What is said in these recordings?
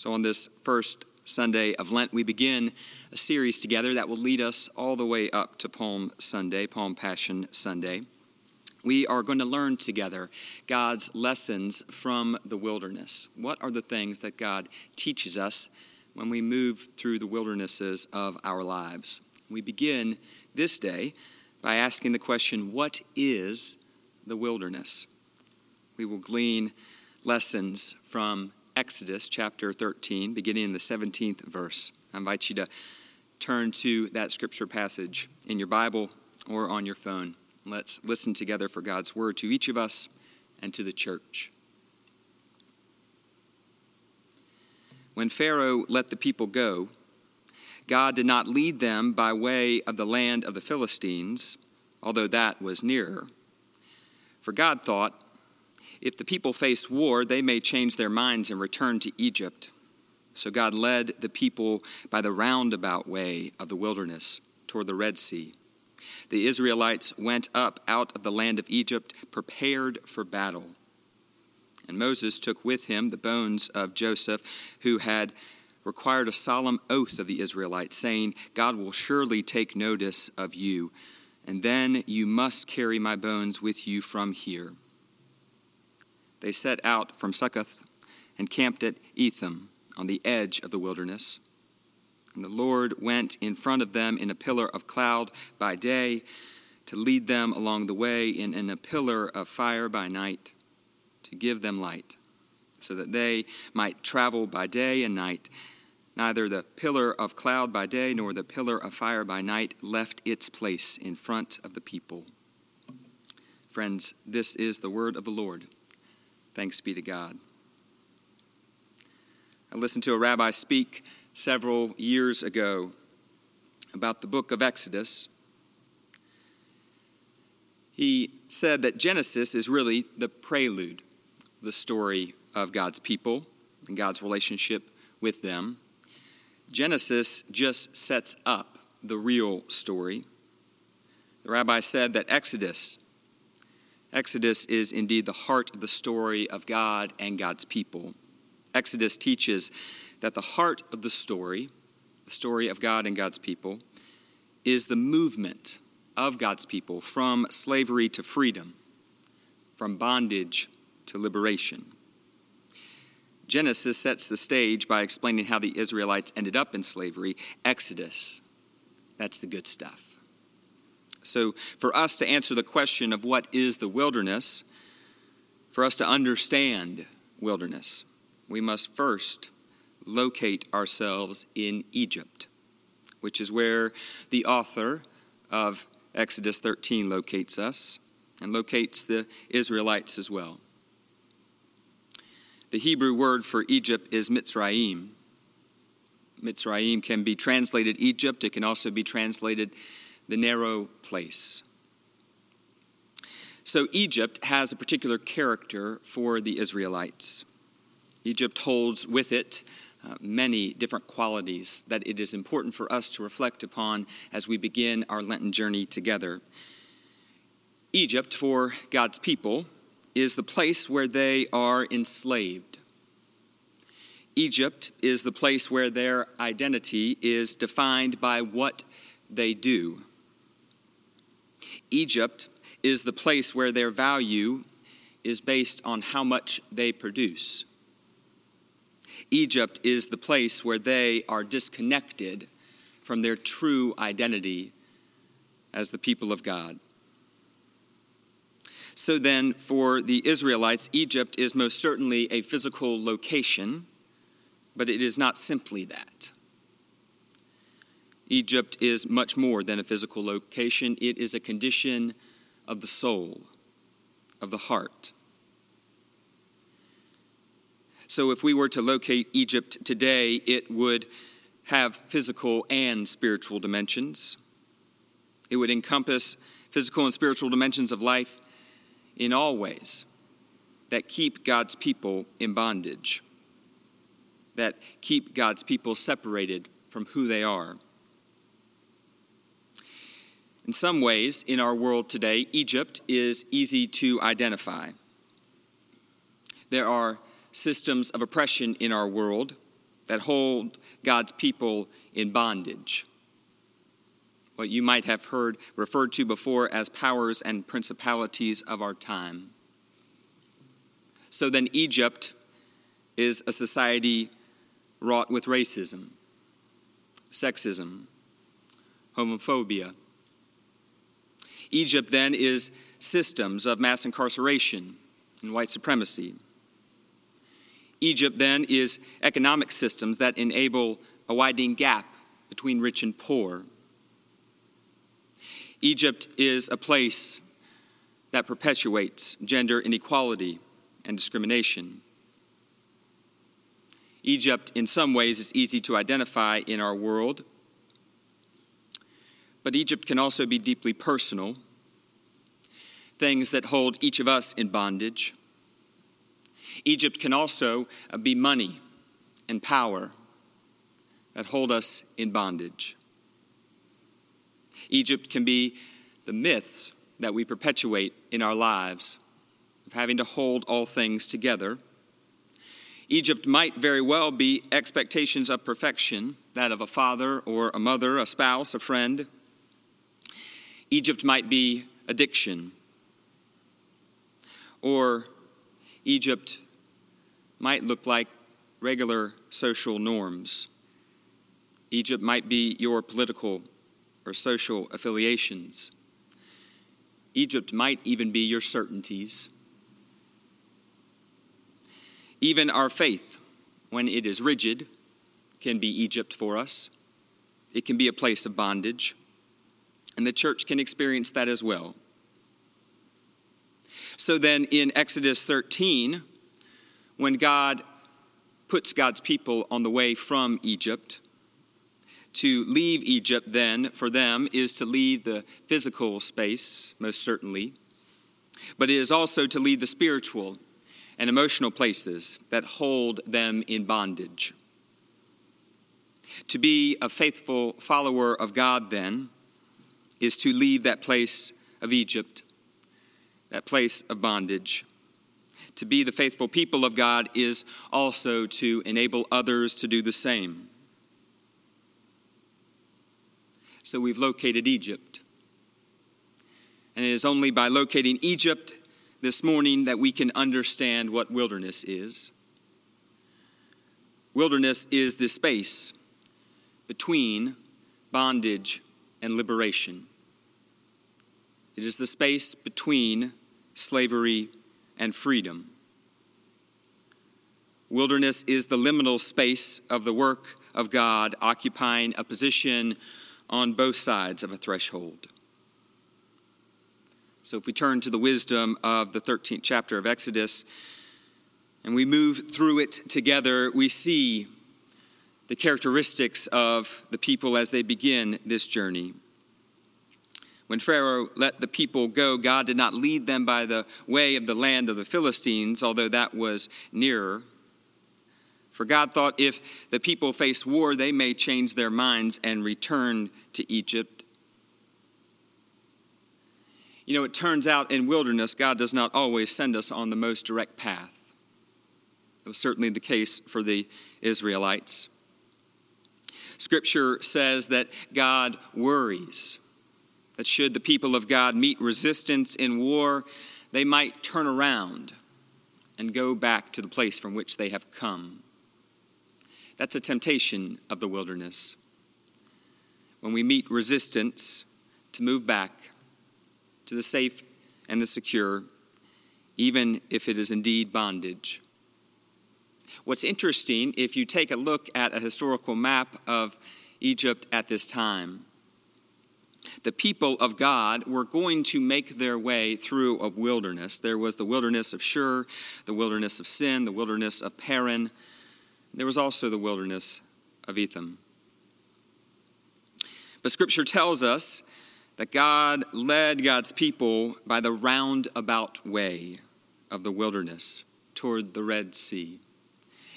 So, on this first Sunday of Lent, we begin a series together that will lead us all the way up to Palm Sunday, Palm Passion Sunday. We are going to learn together God's lessons from the wilderness. What are the things that God teaches us when we move through the wildernesses of our lives? We begin this day by asking the question what is the wilderness? We will glean lessons from Exodus chapter 13, beginning in the 17th verse. I invite you to turn to that scripture passage in your Bible or on your phone. Let's listen together for God's word to each of us and to the church. When Pharaoh let the people go, God did not lead them by way of the land of the Philistines, although that was nearer. For God thought, if the people face war, they may change their minds and return to Egypt. So God led the people by the roundabout way of the wilderness toward the Red Sea. The Israelites went up out of the land of Egypt, prepared for battle. And Moses took with him the bones of Joseph, who had required a solemn oath of the Israelites, saying, God will surely take notice of you, and then you must carry my bones with you from here they set out from Succoth and camped at Etham on the edge of the wilderness. And the Lord went in front of them in a pillar of cloud by day to lead them along the way, and in a pillar of fire by night to give them light, so that they might travel by day and night. Neither the pillar of cloud by day nor the pillar of fire by night left its place in front of the people. Friends, this is the word of the Lord. Thanks be to God. I listened to a rabbi speak several years ago about the book of Exodus. He said that Genesis is really the prelude, the story of God's people and God's relationship with them. Genesis just sets up the real story. The rabbi said that Exodus Exodus is indeed the heart of the story of God and God's people. Exodus teaches that the heart of the story, the story of God and God's people, is the movement of God's people from slavery to freedom, from bondage to liberation. Genesis sets the stage by explaining how the Israelites ended up in slavery. Exodus, that's the good stuff. So, for us to answer the question of what is the wilderness, for us to understand wilderness, we must first locate ourselves in Egypt, which is where the author of Exodus 13 locates us and locates the Israelites as well. The Hebrew word for Egypt is Mitzrayim. Mitzrayim can be translated Egypt, it can also be translated the narrow place. So, Egypt has a particular character for the Israelites. Egypt holds with it uh, many different qualities that it is important for us to reflect upon as we begin our Lenten journey together. Egypt, for God's people, is the place where they are enslaved. Egypt is the place where their identity is defined by what they do. Egypt is the place where their value is based on how much they produce. Egypt is the place where they are disconnected from their true identity as the people of God. So then, for the Israelites, Egypt is most certainly a physical location, but it is not simply that. Egypt is much more than a physical location, it is a condition of the soul, of the heart. So, if we were to locate Egypt today, it would have physical and spiritual dimensions. It would encompass physical and spiritual dimensions of life in all ways that keep God's people in bondage, that keep God's people separated from who they are. In some ways, in our world today, Egypt is easy to identify. There are systems of oppression in our world that hold God's people in bondage. What you might have heard referred to before as powers and principalities of our time. So then, Egypt is a society wrought with racism, sexism, homophobia. Egypt then is systems of mass incarceration and white supremacy. Egypt then is economic systems that enable a widening gap between rich and poor. Egypt is a place that perpetuates gender inequality and discrimination. Egypt, in some ways, is easy to identify in our world, but Egypt can also be deeply personal, things that hold each of us in bondage. Egypt can also uh, be money and power that hold us in bondage. Egypt can be the myths that we perpetuate in our lives of having to hold all things together. Egypt might very well be expectations of perfection, that of a father or a mother, a spouse, a friend. Egypt might be addiction. Or Egypt might look like regular social norms. Egypt might be your political or social affiliations. Egypt might even be your certainties. Even our faith, when it is rigid, can be Egypt for us. It can be a place of bondage, and the church can experience that as well. So then in Exodus 13, when God puts God's people on the way from Egypt, to leave Egypt then for them is to leave the physical space, most certainly, but it is also to leave the spiritual and emotional places that hold them in bondage. To be a faithful follower of God, then, is to leave that place of Egypt, that place of bondage. To be the faithful people of God is also to enable others to do the same. So we've located Egypt. And it is only by locating Egypt this morning that we can understand what wilderness is. Wilderness is the space between bondage and liberation. It is the space between slavery and freedom. Wilderness is the liminal space of the work of God, occupying a position on both sides of a threshold. So if we turn to the wisdom of the 13th chapter of Exodus and we move through it together, we see the characteristics of the people as they begin this journey. When Pharaoh let the people go, God did not lead them by the way of the land of the Philistines, although that was nearer. For God thought if the people face war, they may change their minds and return to Egypt you know, it turns out in wilderness, God does not always send us on the most direct path. That was certainly the case for the Israelites. Scripture says that God worries that should the people of God meet resistance in war, they might turn around and go back to the place from which they have come. That's a temptation of the wilderness. When we meet resistance, to move back to the safe and the secure, even if it is indeed bondage. What's interesting, if you take a look at a historical map of Egypt at this time, the people of God were going to make their way through a wilderness. There was the wilderness of Shur, the wilderness of Sin, the wilderness of Paran. There was also the wilderness of Etham. But Scripture tells us that God led God's people by the roundabout way of the wilderness toward the Red Sea.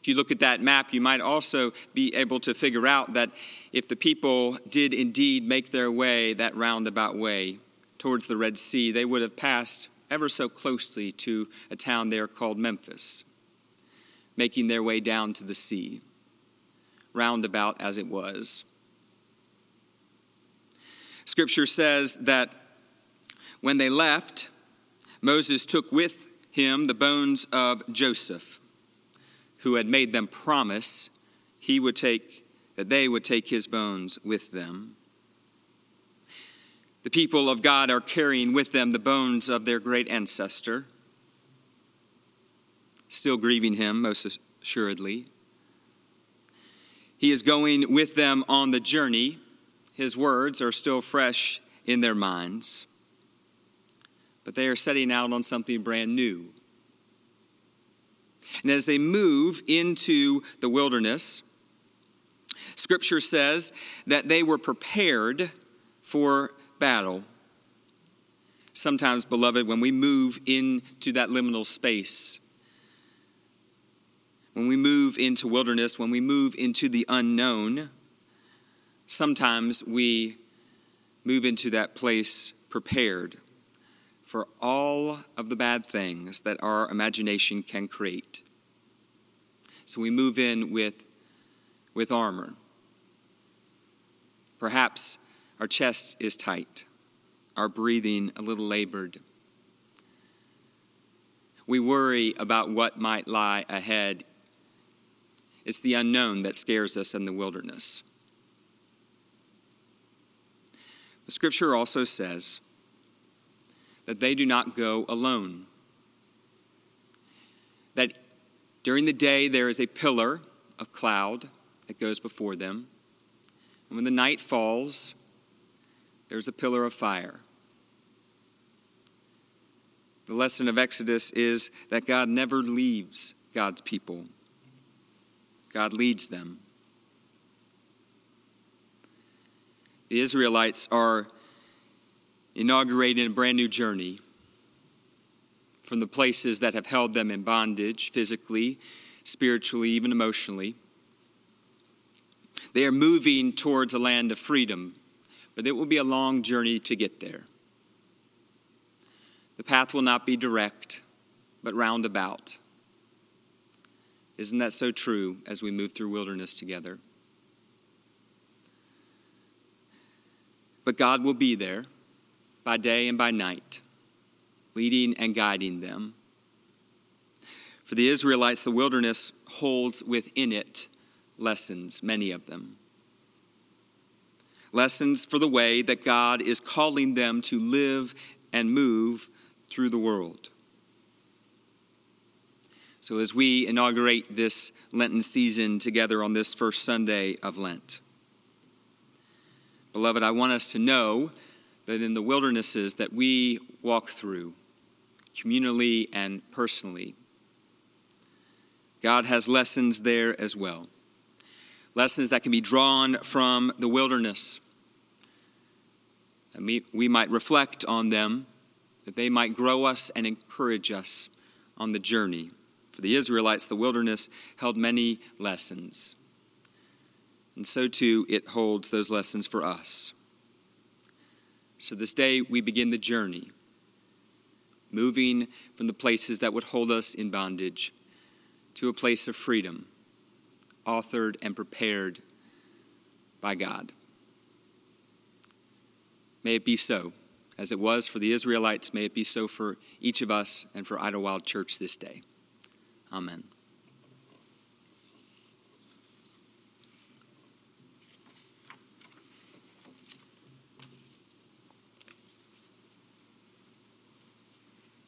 If you look at that map, you might also be able to figure out that if the people did indeed make their way that roundabout way towards the Red Sea, they would have passed ever so closely to a town there called Memphis, making their way down to the sea. roundabout as it was. Scripture says that when they left, Moses took with him the bones of Joseph, who had made them promise he would take that they would take his bones with them. The people of God are carrying with them the bones of their great ancestor, still grieving him, most assuredly. He is going with them on the journey. His words are still fresh in their minds, but they are setting out on something brand new. And as they move into the wilderness, Scripture says that they were prepared for battle. Sometimes, beloved, when we move into that liminal space, when we move into wilderness, when we move into the unknown, sometimes we move into that place prepared for all of the bad things that our imagination can create. So we move in with, with armor. Perhaps our chest is tight, our breathing a little labored. We worry about what might lie ahead. It's the unknown that scares us in the wilderness. The scripture also says that they do not go alone. That during the day there is a pillar of cloud that goes before them. And when the night falls, there's a pillar of fire. The lesson of Exodus is that God never leaves God's people, God leads them. The Israelites are inaugurating a brand new journey from the places that have held them in bondage physically, spiritually, even emotionally. They are moving towards a land of freedom but it will be a long journey to get there. The path will not be direct, but roundabout. Isn't that so true as we move through wilderness together? But God will be there by day and by night, leading and guiding them. For the Israelites, the wilderness holds within it lessons, many of them lessons for the way that God is calling them to live and move through the world. So, as we inaugurate this Lenten season together on this first Sunday of Lent, beloved, I want us to know that in the wildernesses that we walk through, communally and personally, God has lessons there as well lessons that can be drawn from the wilderness. And we, we might reflect on them, that they might grow us and encourage us on the journey. For the Israelites, the wilderness held many lessons. And so too, it holds those lessons for us. So this day, we begin the journey, moving from the places that would hold us in bondage to a place of freedom authored, and prepared by God. May it be so, as it was for the Israelites, may it be so for each of us and for Idlewild Church this day. Amen.